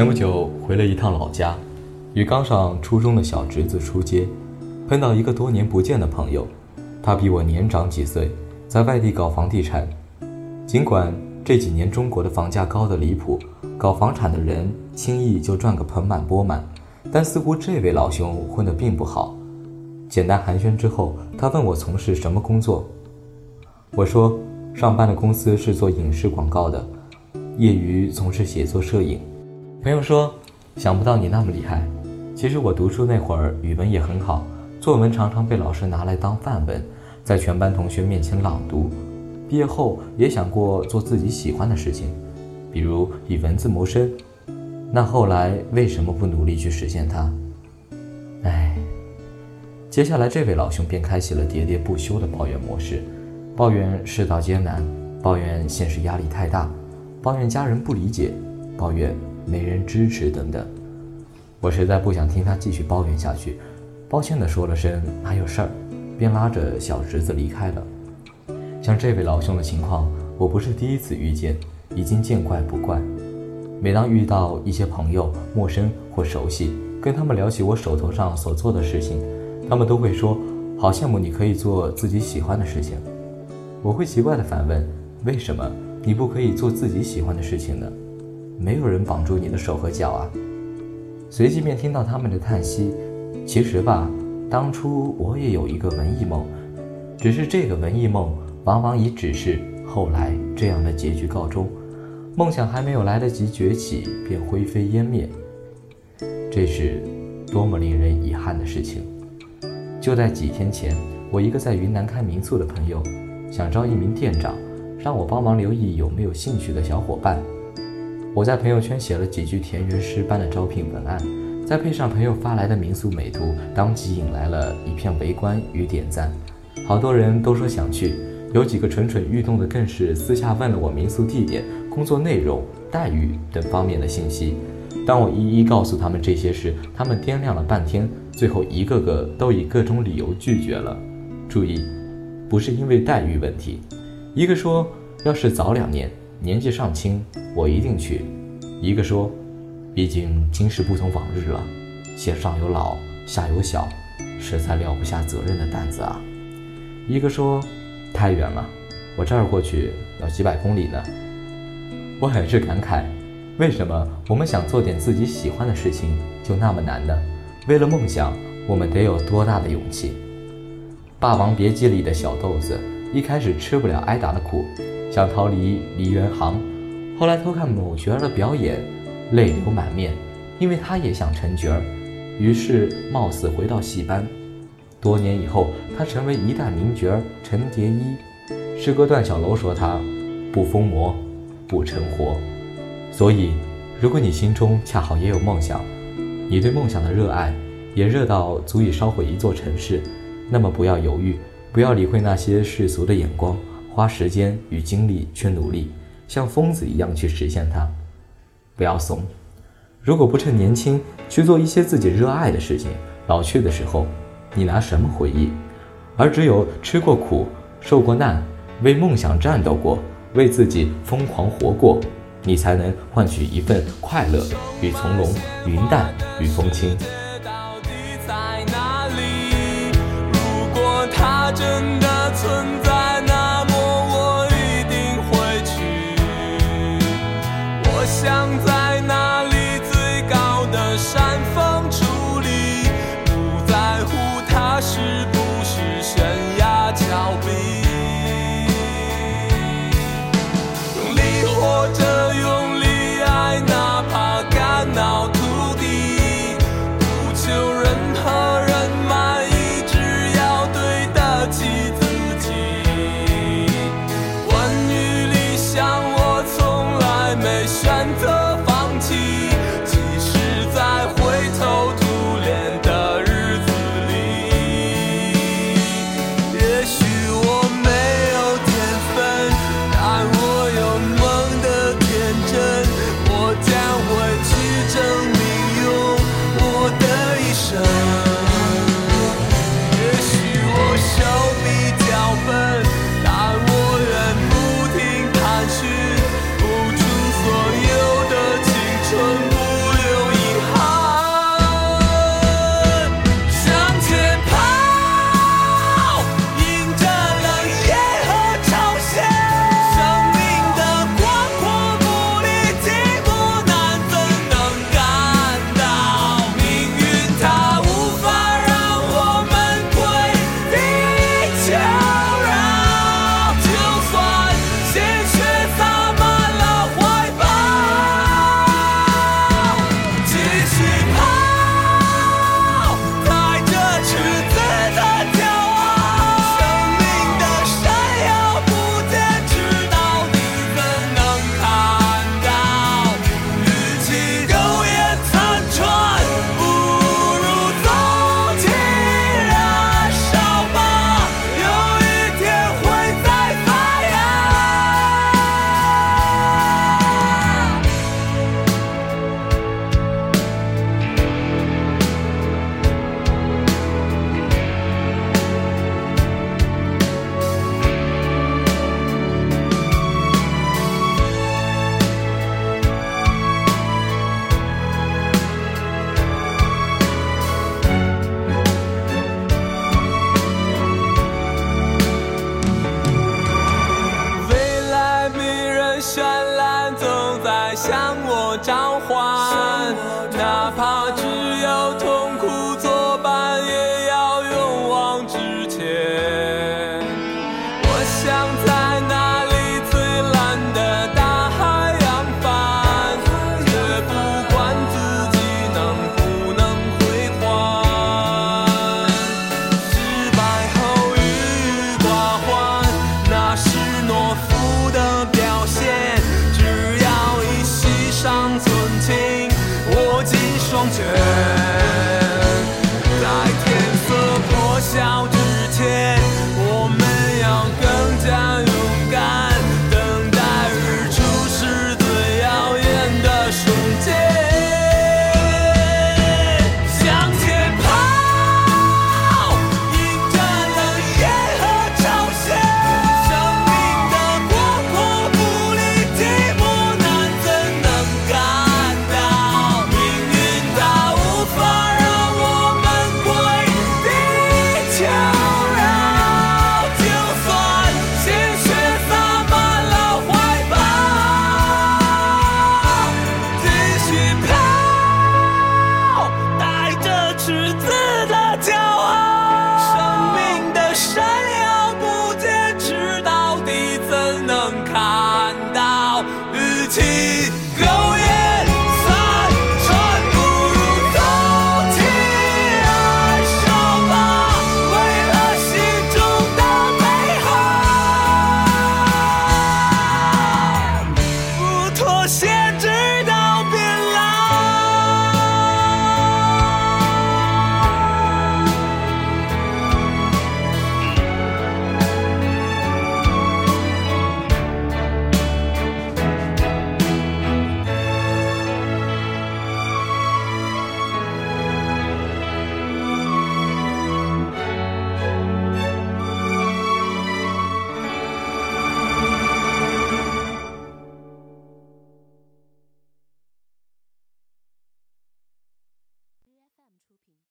前不久回了一趟老家，与刚上初中的小侄子出街，碰到一个多年不见的朋友，他比我年长几岁，在外地搞房地产。尽管这几年中国的房价高得离谱，搞房产的人轻易就赚个盆满钵满，但似乎这位老兄混得并不好。简单寒暄之后，他问我从事什么工作，我说上班的公司是做影视广告的，业余从事写作摄影。朋友说：“想不到你那么厉害。其实我读书那会儿语文也很好，作文常常被老师拿来当范文，在全班同学面前朗读。毕业后也想过做自己喜欢的事情，比如以文字谋生。那后来为什么不努力去实现它？唉。”接下来这位老兄便开启了喋喋不休的抱怨模式，抱怨世道艰难，抱怨现实压力太大，抱怨家人不理解，抱怨。没人支持等等，我实在不想听他继续抱怨下去，抱歉地说了声“还有事儿”，便拉着小侄子离开了。像这位老兄的情况，我不是第一次遇见，已经见怪不怪。每当遇到一些朋友，陌生或熟悉，跟他们聊起我手头上所做的事情，他们都会说：“好羡慕你可以做自己喜欢的事情。”我会奇怪地反问：“为什么你不可以做自己喜欢的事情呢？”没有人绑住你的手和脚啊！随即便听到他们的叹息。其实吧，当初我也有一个文艺梦，只是这个文艺梦往往以只是后来这样的结局告终，梦想还没有来得及崛起便灰飞烟灭。这是多么令人遗憾的事情！就在几天前，我一个在云南开民宿的朋友，想招一名店长，让我帮忙留意有没有兴趣的小伙伴。我在朋友圈写了几句田园诗般的招聘文案，再配上朋友发来的民宿美图，当即引来了一片围观与点赞。好多人都说想去，有几个蠢蠢欲动的更是私下问了我民宿地点、工作内容、待遇等方面的信息。当我一一告诉他们这些时，他们掂量了半天，最后一个个都以各种理由拒绝了。注意，不是因为待遇问题，一个说要是早两年。年纪尚轻，我一定去。一个说：“毕竟今时不同往日了，且上有老，下有小，实在撂不下责任的担子啊。”一个说：“太远了，我这儿过去要几百公里呢。”我很是感慨，为什么我们想做点自己喜欢的事情就那么难呢？为了梦想，我们得有多大的勇气？《霸王别姬》里的小豆子一开始吃不了挨打的苦。想逃离梨园行，后来偷看某角儿的表演，泪流满面，因为他也想成角儿，于是冒死回到戏班。多年以后，他成为一代名角儿陈蝶衣。师哥段小楼说他不疯魔，不成活。所以，如果你心中恰好也有梦想，你对梦想的热爱也热到足以烧毁一座城市，那么不要犹豫，不要理会那些世俗的眼光。花时间与精力去努力，像疯子一样去实现它，不要怂。如果不趁年轻去做一些自己热爱的事情，老去的时候，你拿什么回忆？而只有吃过苦、受过难、为梦想战斗过、为自己疯狂活过，你才能换取一份快乐与从容、云淡与风轻。see